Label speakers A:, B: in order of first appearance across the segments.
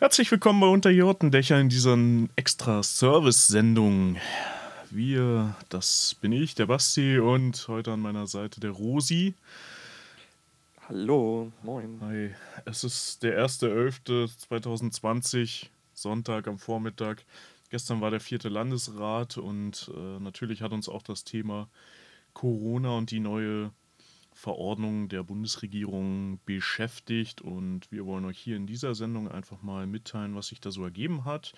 A: Herzlich willkommen bei Unterjortendächer in dieser extra Service-Sendung. Wir, das bin ich, der Basti, und heute an meiner Seite der Rosi.
B: Hallo, moin.
A: Hi, es ist der 1.11.2020, Sonntag am Vormittag. Gestern war der vierte Landesrat und äh, natürlich hat uns auch das Thema Corona und die neue Verordnung der Bundesregierung beschäftigt und wir wollen euch hier in dieser Sendung einfach mal mitteilen, was sich da so ergeben hat,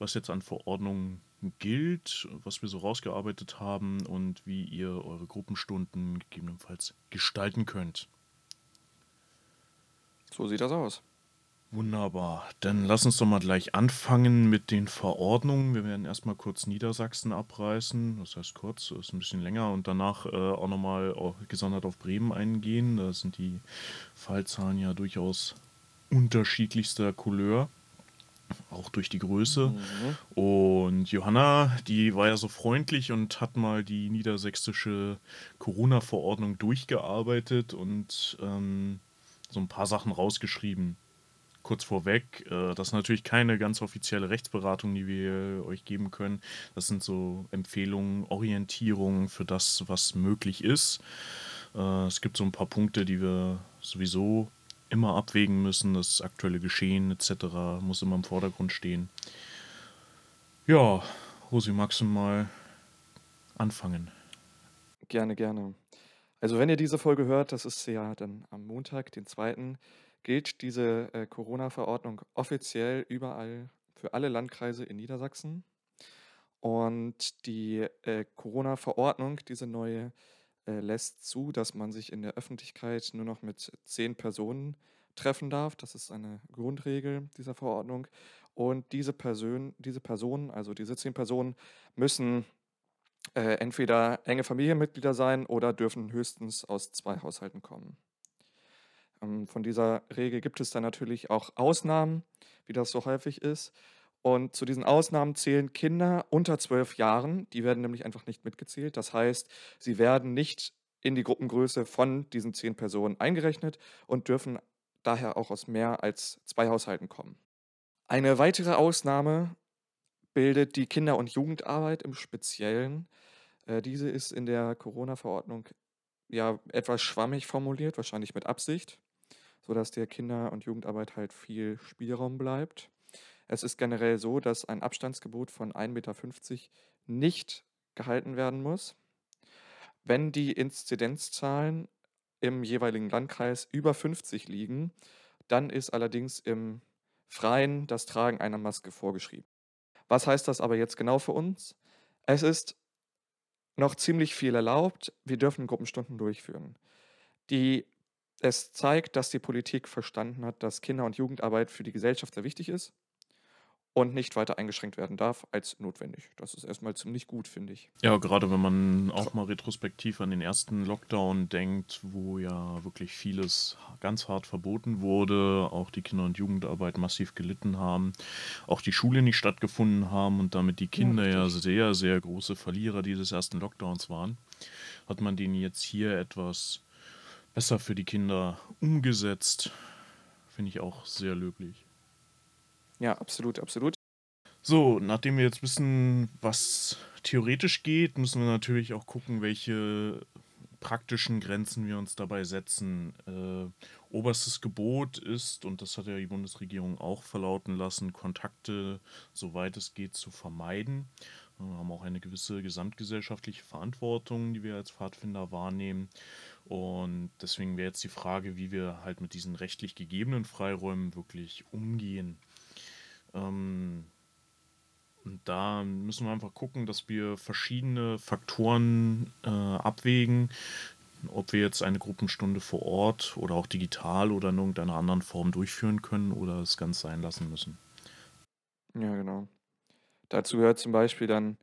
A: was jetzt an Verordnungen gilt, was wir so rausgearbeitet haben und wie ihr eure Gruppenstunden gegebenenfalls gestalten könnt.
B: So sieht das aus.
A: Wunderbar. Dann lass uns doch mal gleich anfangen mit den Verordnungen. Wir werden erstmal kurz Niedersachsen abreißen. Das heißt kurz, ist ein bisschen länger und danach äh, auch nochmal gesondert auf Bremen eingehen. Da sind die Fallzahlen ja durchaus unterschiedlichster Couleur. Auch durch die Größe. Mhm. Und Johanna, die war ja so freundlich und hat mal die niedersächsische Corona-Verordnung durchgearbeitet und ähm, so ein paar Sachen rausgeschrieben kurz vorweg, äh, das ist natürlich keine ganz offizielle Rechtsberatung, die wir euch geben können. Das sind so Empfehlungen, Orientierungen für das, was möglich ist. Äh, es gibt so ein paar Punkte, die wir sowieso immer abwägen müssen. Das aktuelle Geschehen etc. muss immer im Vordergrund stehen. Ja, Rosi, magst du mal anfangen?
B: Gerne, gerne. Also wenn ihr diese Folge hört, das ist ja dann am Montag, den 2 gilt diese äh, Corona-Verordnung offiziell überall für alle Landkreise in Niedersachsen. Und die äh, Corona-Verordnung, diese neue, äh, lässt zu, dass man sich in der Öffentlichkeit nur noch mit zehn Personen treffen darf. Das ist eine Grundregel dieser Verordnung. Und diese, Person, diese Personen, also diese zehn Personen, müssen äh, entweder enge Familienmitglieder sein oder dürfen höchstens aus zwei Haushalten kommen. Ähm, von dieser Regel gibt es dann natürlich auch Ausnahmen, wie das so häufig ist. Und zu diesen Ausnahmen zählen Kinder unter zwölf Jahren. Die werden nämlich einfach nicht mitgezählt. Das heißt, sie werden nicht in die Gruppengröße von diesen zehn Personen eingerechnet und dürfen daher auch aus mehr als zwei Haushalten kommen. Eine weitere Ausnahme bildet die Kinder- und Jugendarbeit im Speziellen. Äh, diese ist in der Corona-Verordnung ja etwas schwammig formuliert, wahrscheinlich mit Absicht sodass der Kinder- und Jugendarbeit halt viel Spielraum bleibt. Es ist generell so, dass ein Abstandsgebot von 1,50 Meter nicht gehalten werden muss. Wenn die Inzidenzzahlen im jeweiligen Landkreis über 50 liegen, dann ist allerdings im Freien das Tragen einer Maske vorgeschrieben. Was heißt das aber jetzt genau für uns? Es ist noch ziemlich viel erlaubt. Wir dürfen Gruppenstunden durchführen. Die es zeigt, dass die Politik verstanden hat, dass Kinder- und Jugendarbeit für die Gesellschaft sehr wichtig ist und nicht weiter eingeschränkt werden darf als notwendig. Das ist erstmal ziemlich gut, finde ich.
A: Ja, gerade wenn man auch mal retrospektiv an den ersten Lockdown denkt, wo ja wirklich vieles ganz hart verboten wurde, auch die Kinder- und Jugendarbeit massiv gelitten haben, auch die Schule nicht stattgefunden haben und damit die Kinder ja, ja sehr, sehr große Verlierer dieses ersten Lockdowns waren, hat man denen jetzt hier etwas besser für die Kinder umgesetzt. Finde ich auch sehr löblich.
B: Ja, absolut, absolut.
A: So, nachdem wir jetzt wissen, was theoretisch geht, müssen wir natürlich auch gucken, welche praktischen Grenzen wir uns dabei setzen. Äh, oberstes Gebot ist, und das hat ja die Bundesregierung auch verlauten lassen, Kontakte, soweit es geht, zu vermeiden. Wir haben auch eine gewisse gesamtgesellschaftliche Verantwortung, die wir als Pfadfinder wahrnehmen. Und deswegen wäre jetzt die Frage, wie wir halt mit diesen rechtlich gegebenen Freiräumen wirklich umgehen. Ähm, und da müssen wir einfach gucken, dass wir verschiedene Faktoren äh, abwägen, ob wir jetzt eine Gruppenstunde vor Ort oder auch digital oder in irgendeiner anderen Form durchführen können oder es ganz sein lassen müssen.
B: Ja, genau. Dazu gehört zum Beispiel dann,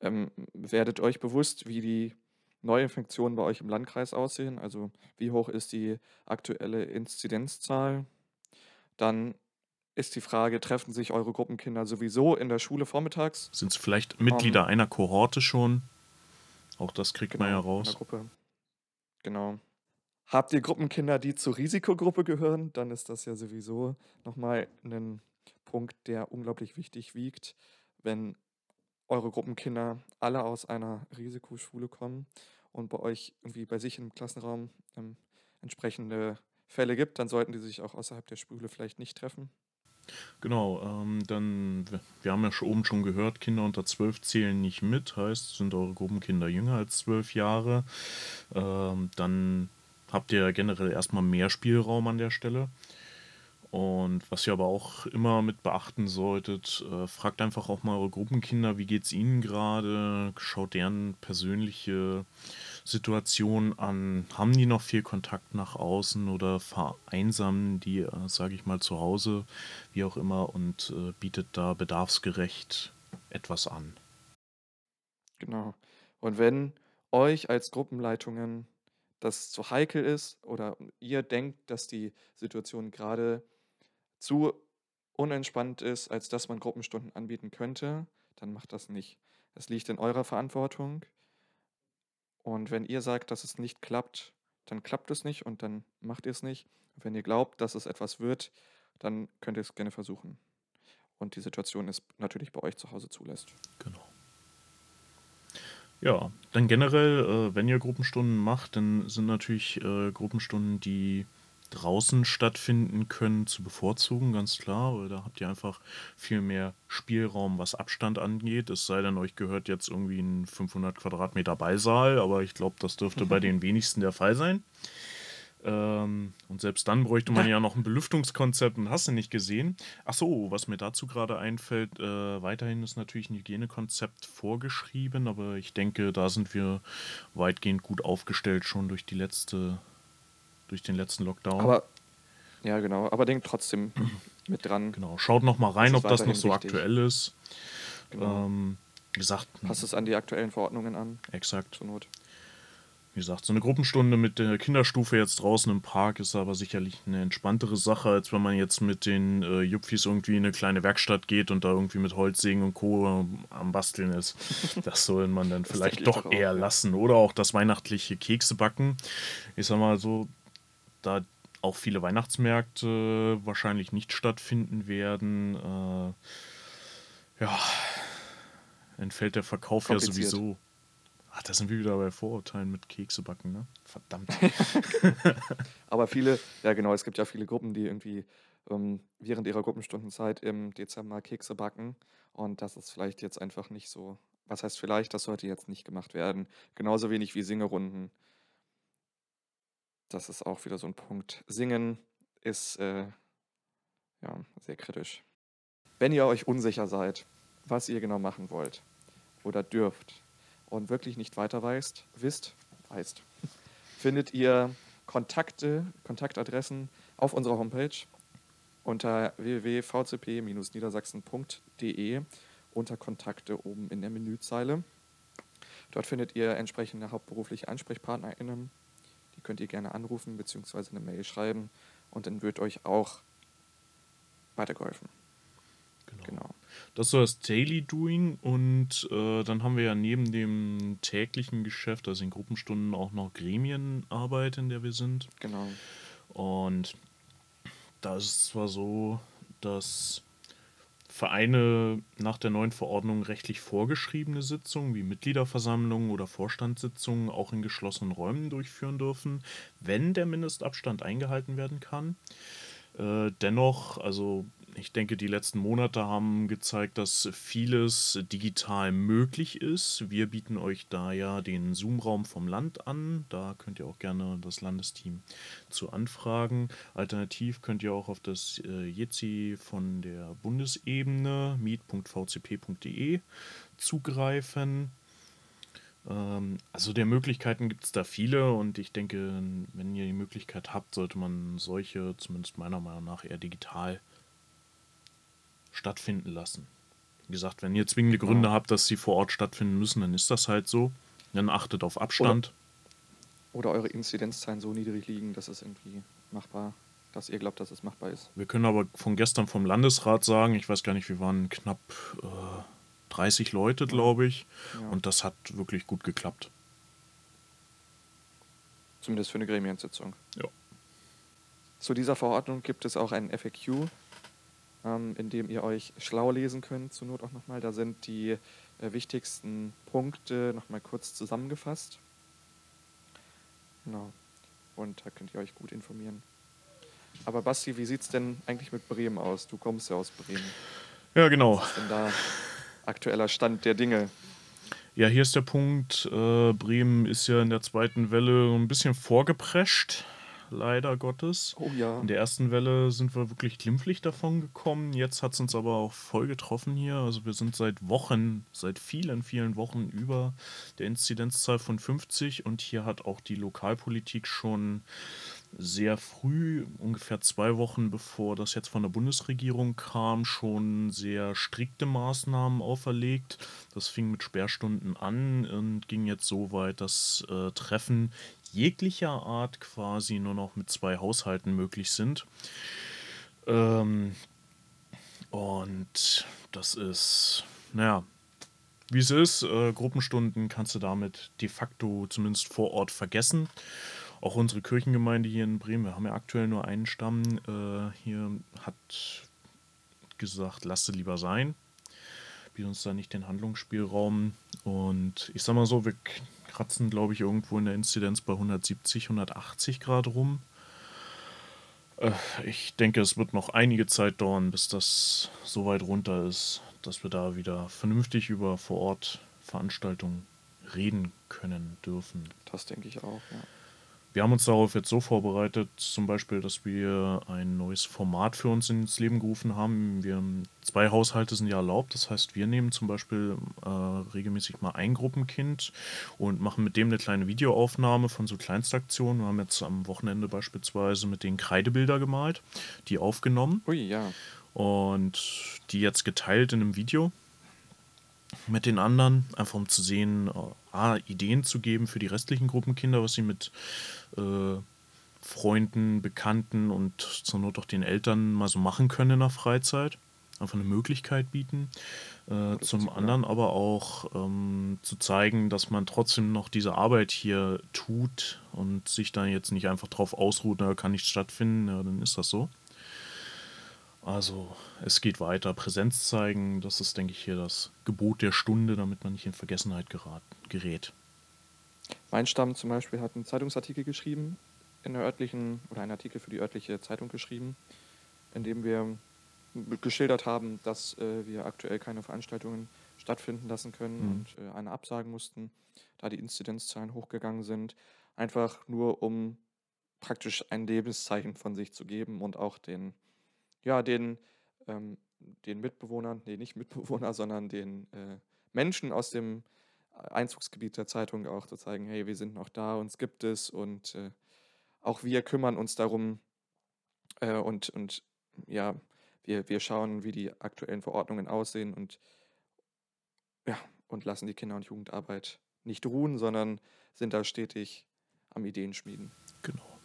B: ähm, werdet euch bewusst, wie die Neuinfektionen bei euch im Landkreis aussehen. Also wie hoch ist die aktuelle Inzidenzzahl? Dann ist die Frage, treffen sich eure Gruppenkinder sowieso in der Schule vormittags?
A: Sind es vielleicht Mitglieder um, einer Kohorte schon? Auch das kriegt genau, man ja raus.
B: Genau. Habt ihr Gruppenkinder, die zur Risikogruppe gehören, dann ist das ja sowieso nochmal ein Punkt, der unglaublich wichtig wiegt, wenn eure Gruppenkinder alle aus einer Risikoschule kommen und bei euch irgendwie bei sich im Klassenraum ähm, entsprechende Fälle gibt, dann sollten die sich auch außerhalb der Schule vielleicht nicht treffen.
A: Genau, ähm, dann, wir haben ja schon oben schon gehört, Kinder unter 12 zählen nicht mit, heißt, sind eure Gruppenkinder jünger als 12 Jahre. Ähm, dann habt ihr generell erstmal mehr Spielraum an der Stelle. Und was ihr aber auch immer mit beachten solltet, äh, fragt einfach auch mal eure Gruppenkinder, wie geht es ihnen gerade, schaut deren persönliche Situation an, haben die noch viel Kontakt nach außen oder vereinsamen die, äh, sage ich mal, zu Hause, wie auch immer, und äh, bietet da bedarfsgerecht etwas an.
B: Genau. Und wenn euch als Gruppenleitungen das zu heikel ist oder ihr denkt, dass die Situation gerade zu unentspannt ist, als dass man Gruppenstunden anbieten könnte, dann macht das nicht. Es liegt in eurer Verantwortung. Und wenn ihr sagt, dass es nicht klappt, dann klappt es nicht und dann macht ihr es nicht. Wenn ihr glaubt, dass es etwas wird, dann könnt ihr es gerne versuchen. Und die Situation ist natürlich bei euch zu Hause zulässt.
A: Genau. Ja, dann generell, äh, wenn ihr Gruppenstunden macht, dann sind natürlich äh, Gruppenstunden, die draußen stattfinden können, zu bevorzugen, ganz klar, weil da habt ihr einfach viel mehr Spielraum, was Abstand angeht. Es sei denn, euch gehört jetzt irgendwie ein 500 Quadratmeter Ballsaal, aber ich glaube, das dürfte mhm. bei den wenigsten der Fall sein. Ähm, und selbst dann bräuchte man ja. ja noch ein Belüftungskonzept und hast du nicht gesehen. Ach so, was mir dazu gerade einfällt, äh, weiterhin ist natürlich ein Hygienekonzept vorgeschrieben, aber ich denke, da sind wir weitgehend gut aufgestellt schon durch die letzte durch den letzten Lockdown.
B: Aber, ja, genau. Aber denkt trotzdem mit dran.
A: Genau. Schaut noch mal rein, das ob das noch so wichtig. aktuell ist. Genau. Ähm, wie gesagt,
B: Passt es an die aktuellen Verordnungen an.
A: Exakt. Zur Not. Wie gesagt, so eine Gruppenstunde mit der Kinderstufe jetzt draußen im Park ist aber sicherlich eine entspanntere Sache, als wenn man jetzt mit den äh, Jupfis irgendwie in eine kleine Werkstatt geht und da irgendwie mit Holzsägen und Co. am Basteln ist. Das soll man dann vielleicht doch eher auch, lassen. Oder auch das weihnachtliche Kekse backen. Ich sag mal so, da auch viele Weihnachtsmärkte wahrscheinlich nicht stattfinden werden, äh, ja, entfällt der Verkauf ja sowieso. Ach, da sind wir wieder bei Vorurteilen mit Kekse backen, ne? Verdammt.
B: Aber viele, ja genau, es gibt ja viele Gruppen, die irgendwie ähm, während ihrer Gruppenstundenzeit im Dezember Kekse backen. Und das ist vielleicht jetzt einfach nicht so. Was heißt vielleicht, das sollte jetzt nicht gemacht werden. Genauso wenig wie Singerunden das ist auch wieder so ein Punkt. Singen ist äh, ja, sehr kritisch. Wenn ihr euch unsicher seid, was ihr genau machen wollt oder dürft und wirklich nicht weiter weißt, wisst, weißt, findet ihr Kontakte, Kontaktadressen auf unserer Homepage unter www.vcp-niedersachsen.de unter Kontakte oben in der Menüzeile. Dort findet ihr entsprechende hauptberufliche AnsprechpartnerInnen könnt ihr gerne anrufen bzw. eine Mail schreiben und dann wird euch auch weitergeholfen.
A: Genau. genau. Das ist so das Daily Doing und äh, dann haben wir ja neben dem täglichen Geschäft, also in Gruppenstunden, auch noch Gremienarbeit, in der wir sind.
B: Genau.
A: Und da ist es zwar so, dass Vereine nach der neuen Verordnung rechtlich vorgeschriebene Sitzungen wie Mitgliederversammlungen oder Vorstandssitzungen auch in geschlossenen Räumen durchführen dürfen, wenn der Mindestabstand eingehalten werden kann. Äh, dennoch, also ich denke, die letzten Monate haben gezeigt, dass vieles digital möglich ist. Wir bieten euch da ja den Zoom-Raum vom Land an. Da könnt ihr auch gerne das Landesteam zu anfragen. Alternativ könnt ihr auch auf das äh, JETSI von der Bundesebene meet.vcp.de zugreifen. Ähm, also der Möglichkeiten gibt es da viele und ich denke, wenn ihr die Möglichkeit habt, sollte man solche, zumindest meiner Meinung nach, eher digital stattfinden lassen. Wie gesagt, wenn ihr zwingende Gründe ja. habt, dass sie vor Ort stattfinden müssen, dann ist das halt so. Dann achtet auf Abstand.
B: Oder, oder eure Inzidenzzahlen so niedrig liegen, dass es irgendwie machbar, dass ihr glaubt, dass es machbar ist.
A: Wir können aber von gestern vom Landesrat sagen, ich weiß gar nicht, wir waren knapp äh, 30 Leute, glaube ich. Ja. Und das hat wirklich gut geklappt.
B: Zumindest für eine Gremiensitzung.
A: Ja.
B: Zu dieser Verordnung gibt es auch einen FAQ ähm, in dem ihr euch schlau lesen könnt, zur Not auch nochmal. Da sind die äh, wichtigsten Punkte nochmal kurz zusammengefasst. Genau. Und da könnt ihr euch gut informieren. Aber Basti, wie sieht es denn eigentlich mit Bremen aus? Du kommst ja aus Bremen.
A: Ja, genau.
B: Was ist denn da aktueller Stand der Dinge?
A: Ja, hier ist der Punkt. Äh, Bremen ist ja in der zweiten Welle ein bisschen vorgeprescht leider Gottes.
B: Oh ja.
A: In der ersten Welle sind wir wirklich glimpflich davon gekommen. Jetzt hat es uns aber auch voll getroffen hier. Also wir sind seit Wochen, seit vielen, vielen Wochen über der Inzidenzzahl von 50 und hier hat auch die Lokalpolitik schon sehr früh, ungefähr zwei Wochen bevor das jetzt von der Bundesregierung kam, schon sehr strikte Maßnahmen auferlegt. Das fing mit Sperrstunden an und ging jetzt so weit, dass äh, Treffen jeglicher Art quasi nur noch mit zwei Haushalten möglich sind. Ähm, und das ist, naja, wie es ist. Äh, Gruppenstunden kannst du damit de facto zumindest vor Ort vergessen. Auch unsere Kirchengemeinde hier in Bremen, wir haben ja aktuell nur einen Stamm, äh, hier hat gesagt, lasst es lieber sein. Bietet uns da nicht den Handlungsspielraum. Und ich sag mal so, wir kratzen, glaube ich, irgendwo in der Inzidenz bei 170, 180 Grad rum. Äh, ich denke, es wird noch einige Zeit dauern, bis das so weit runter ist, dass wir da wieder vernünftig über vor Ort Veranstaltungen reden können dürfen.
B: Das denke ich auch, ja.
A: Wir haben uns darauf jetzt so vorbereitet, zum Beispiel, dass wir ein neues Format für uns ins Leben gerufen haben. Wir zwei Haushalte sind ja erlaubt, das heißt, wir nehmen zum Beispiel äh, regelmäßig mal ein Gruppenkind und machen mit dem eine kleine Videoaufnahme von so Kleinstaktionen. Wir haben jetzt am Wochenende beispielsweise mit den Kreidebilder gemalt, die aufgenommen.
B: Ui, ja.
A: Und die jetzt geteilt in einem Video mit den anderen, einfach um zu sehen, äh, A, Ideen zu geben für die restlichen Gruppenkinder, was sie mit äh, Freunden, Bekannten und zur Not auch den Eltern mal so machen können in der Freizeit. Einfach eine Möglichkeit bieten. Äh, zum anderen aber auch ähm, zu zeigen, dass man trotzdem noch diese Arbeit hier tut und sich dann jetzt nicht einfach drauf ausruht, da kann nichts stattfinden, ja, dann ist das so. Also es geht weiter. Präsenz zeigen, das ist, denke ich, hier das Gebot der Stunde, damit man nicht in Vergessenheit gerät.
B: Mein Stamm zum Beispiel hat einen Zeitungsartikel geschrieben, in der örtlichen, oder einen Artikel für die örtliche Zeitung geschrieben, in dem wir geschildert haben, dass äh, wir aktuell keine Veranstaltungen stattfinden lassen können mhm. und äh, eine absagen mussten, da die Inzidenzzahlen hochgegangen sind. Einfach nur, um praktisch ein Lebenszeichen von sich zu geben und auch den ja, den, ähm, den Mitbewohnern, nee, nicht Mitbewohner, sondern den äh, Menschen aus dem Einzugsgebiet der Zeitung auch zu zeigen, hey, wir sind noch da, uns gibt es und äh, auch wir kümmern uns darum äh, und, und ja, wir, wir schauen, wie die aktuellen Verordnungen aussehen und ja, und lassen die Kinder- und Jugendarbeit nicht ruhen, sondern sind da stetig am Ideenschmieden.
A: Genau.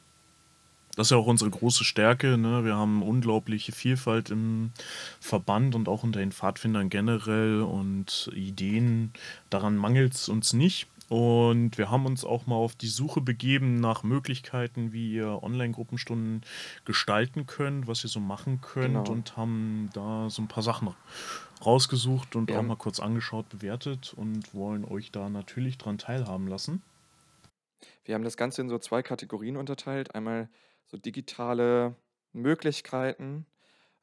A: Das ist ja auch unsere große Stärke. Ne? Wir haben unglaubliche Vielfalt im Verband und auch unter den Pfadfindern generell und Ideen. Daran mangelt es uns nicht. Und wir haben uns auch mal auf die Suche begeben nach Möglichkeiten, wie ihr Online-Gruppenstunden gestalten könnt, was ihr so machen könnt genau. und haben da so ein paar Sachen rausgesucht und wir auch mal kurz angeschaut, bewertet und wollen euch da natürlich dran teilhaben lassen.
B: Wir haben das Ganze in so zwei Kategorien unterteilt. Einmal so digitale Möglichkeiten,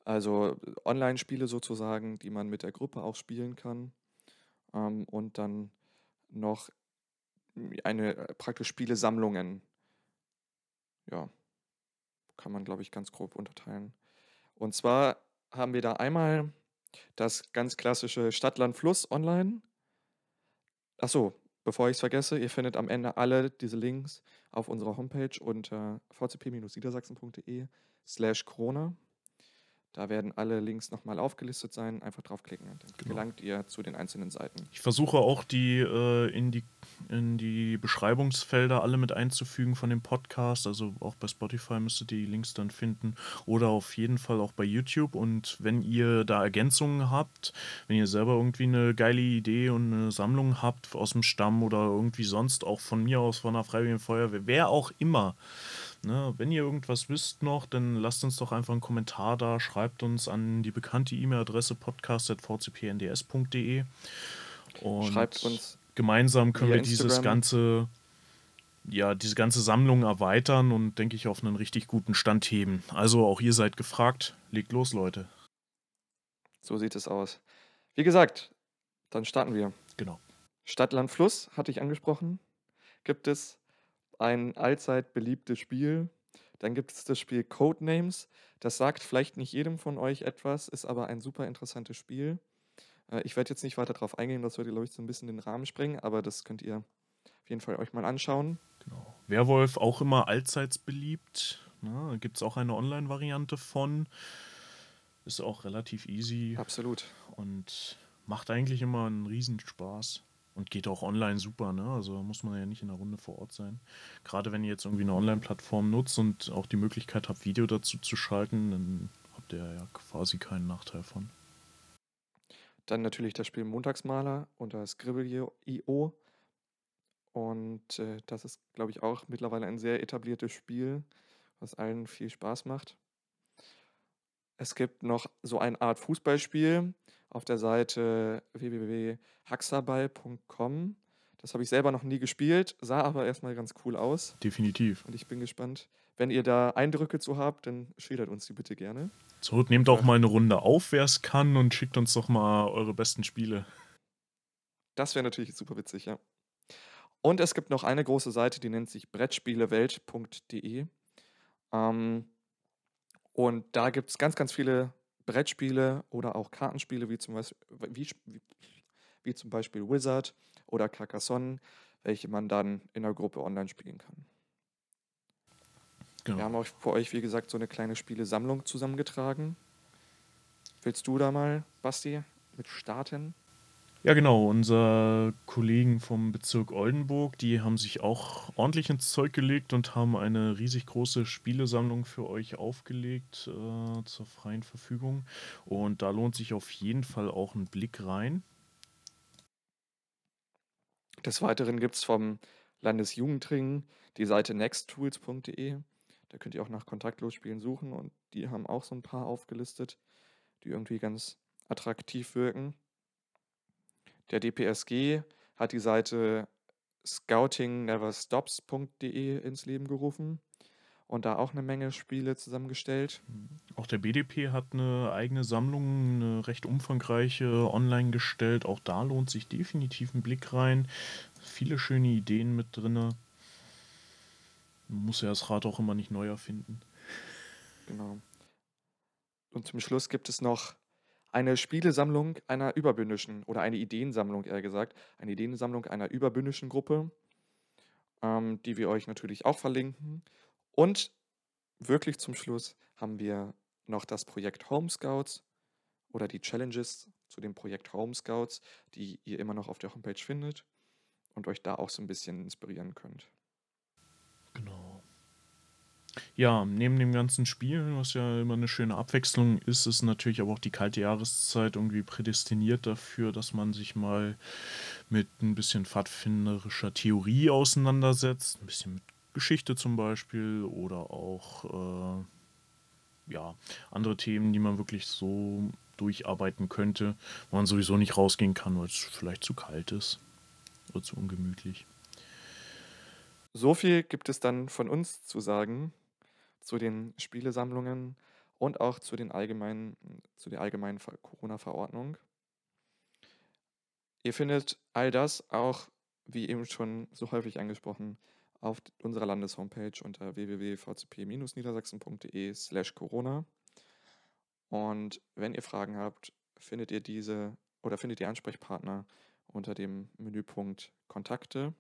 B: also Online-Spiele sozusagen, die man mit der Gruppe auch spielen kann. Ähm, und dann noch eine äh, praktisch Spielesammlungen. Ja, kann man, glaube ich, ganz grob unterteilen. Und zwar haben wir da einmal das ganz klassische Stadtland Fluss online. Achso, Bevor ich es vergesse, ihr findet am Ende alle diese Links auf unserer Homepage unter vcp-niedersachsen.de slash Corona. Da werden alle Links nochmal aufgelistet sein. Einfach draufklicken, dann genau. gelangt ihr zu den einzelnen Seiten.
A: Ich versuche auch die, äh, in die in die Beschreibungsfelder alle mit einzufügen von dem Podcast. Also auch bei Spotify müsstet ihr die Links dann finden. Oder auf jeden Fall auch bei YouTube. Und wenn ihr da Ergänzungen habt, wenn ihr selber irgendwie eine geile Idee und eine Sammlung habt aus dem Stamm oder irgendwie sonst auch von mir aus, von der Freiwilligen Feuerwehr, wer auch immer, Ne, wenn ihr irgendwas wisst noch, dann lasst uns doch einfach einen Kommentar da, schreibt uns an die bekannte E-Mail-Adresse podcast.vcpnds.de
B: Schreibt uns
A: gemeinsam können
B: via
A: wir dieses
B: Instagram.
A: ganze, ja, diese ganze Sammlung erweitern und denke ich auf einen richtig guten Stand heben. Also auch ihr seid gefragt. Legt los, Leute.
B: So sieht es aus. Wie gesagt, dann starten wir.
A: Genau.
B: Stadt, Land, Fluss hatte ich angesprochen. Gibt es ein allzeit beliebtes Spiel. Dann gibt es das Spiel Codenames. Das sagt vielleicht nicht jedem von euch etwas, ist aber ein super interessantes Spiel. Äh, Ich werde jetzt nicht weiter darauf eingehen, das würde, glaube ich, so ein bisschen den Rahmen sprengen, aber das könnt ihr auf jeden Fall euch mal anschauen.
A: Genau. Werwolf auch immer allseits beliebt. Ne? Gibt es auch eine Online-Variante von. Ist auch relativ easy
B: Absolut.
A: und macht eigentlich immer einen Riesenspaß. Und geht auch online super, ne? Also muss man ja nicht in der Runde vor Ort sein. Gerade wenn ihr jetzt irgendwie eine Online-Plattform nutzt und auch die Möglichkeit habt, Video dazu zu schalten, dann habt ihr ja quasi keinen Nachteil von.
B: Dann natürlich das Spiel Montagsmaler unter Scribble.io. Und äh, das ist, glaube ich, auch mittlerweile ein sehr etabliertes Spiel, was allen viel Spaß macht. Es gibt noch so eine Art Fußballspiel auf der Seite www.haxaball.com. Das habe ich selber noch nie gespielt, sah aber erstmal ganz cool aus
A: Definitiv.
B: und ich bin gespannt. Wenn ihr da Eindrücke zu habt, dann schildert uns die bitte gerne.
A: So, nehmt auch mal eine Runde auf, wer es kann, und schickt uns doch mal eure besten Spiele.
B: Das wäre natürlich super witzig, ja. Und es gibt noch eine große Seite, die nennt sich brettspielewelt.de. Ähm, und da gibt es ganz, ganz viele Brettspiele oder auch Kartenspiele, wie zum, Beispiel, wie, wie, wie zum Beispiel Wizard oder Carcassonne, welche man dann in der Gruppe online spielen kann. Wir
A: Genau.
B: haben auch für euch, wie gesagt, so eine kleine Spielesammlung zusammengetragen. Willst du da mal, Basti, mit starten?
A: Ja, genau. Unsere Kollegen vom Bezirk Oldenburg, die haben sich auch ordentlich ins Zeug gelegt und haben eine riesig große Spielesammlung für euch aufgelegt äh, zur freien Verfügung. Und da lohnt sich auf jeden Fall auch ein Blick rein.
B: Des Weiteren gibt es vom Landesjugendring die Seite nexttools.de. Da könnt ihr auch nach Kontaktlosspielen suchen und die haben auch so ein paar aufgelistet, die irgendwie ganz attraktiv wirken. Der DPSG hat die Seite scoutingneverstops.de ins Leben gerufen und da auch eine Menge Spiele zusammengestellt.
A: Auch der BDP hat eine eigene Sammlung, eine recht umfangreiche online gestellt. Auch da lohnt sich definitiv ein Blick rein. Viele schöne Ideen mit drin. Man muss ja das Rad auch immer nicht neu erfinden.
B: Genau. Und zum Schluss gibt es noch eine Spielesammlung einer überbündischen oder eine Ideensammlung, eher gesagt, eine Ideensammlung einer überbündischen Gruppe, ähm, die wir euch natürlich auch verlinken. Und wirklich zum Schluss haben wir noch das Projekt Home Scouts oder die Challenges zu dem Projekt Home Scouts, die ihr immer noch auf der Homepage findet und euch da auch so ein bisschen inspirieren könnt.
A: Genau. Ja, neben dem ganzen Spiel, was ja immer eine schöne Abwechslung ist, ist natürlich aber auch die kalte Jahreszeit irgendwie prädestiniert dafür, dass man sich mal mit ein bisschen pfadfinderischer Theorie auseinandersetzt, ein bisschen mit Geschichte zum Beispiel oder auch äh, ja, andere Themen, die man wirklich so durcharbeiten könnte, wo man sowieso nicht rausgehen kann, weil es vielleicht zu kalt ist oder zu ungemütlich.
B: So viel gibt es dann von uns zu sagen zu den Spielesammlungen und auch zu den allgemeinen, zu der allgemeinen Ver- Corona-Verordnung. Ihr findet all das auch, wie eben schon so häufig angesprochen, auf unserer Landeshomepage unter www.vcp-niedersachsen.de slash Corona. Und wenn ihr Fragen habt, findet ihr diese oder findet ihr Ansprechpartner unter dem Menüpunkt Kontakte.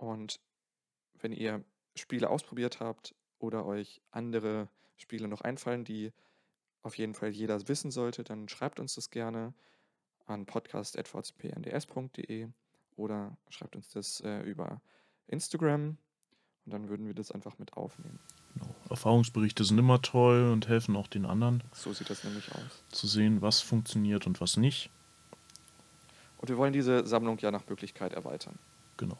B: Und wenn ihr Spiele ausprobiert habt oder euch andere Spiele noch einfallen, die auf jeden Fall jeder wissen sollte, dann schreibt uns das gerne an podcast.vcpnds.de oder schreibt uns das äh, über Instagram und dann würden wir das einfach mit aufnehmen.
A: Genau. Erfahrungsberichte sind immer toll und helfen auch den anderen
B: So sieht das nämlich aus.
A: zu sehen, was funktioniert und was nicht.
B: Und wir wollen diese Sammlung ja nach Möglichkeit erweitern.
A: Genau.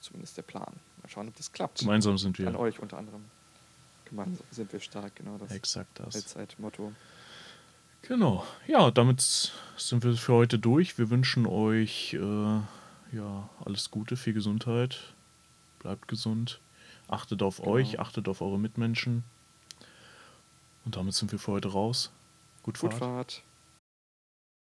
B: Zumindest der Plan. Mal schauen, ob das klappt.
A: Gemeinsam sind wir.
B: An euch unter anderem. Gemeinsam sind wir stark, genau das.
A: Exakt das.
B: Allzeitmotto.
A: Genau. Ja, damit sind wir für heute durch. Wir wünschen euch äh, ja, alles Gute, viel Gesundheit. Bleibt gesund. Achtet auf
B: Genau.
A: euch, achtet auf eure Mitmenschen. Und damit sind wir für heute raus. Gut
B: Gut
A: Fahrt.
B: Fahrt.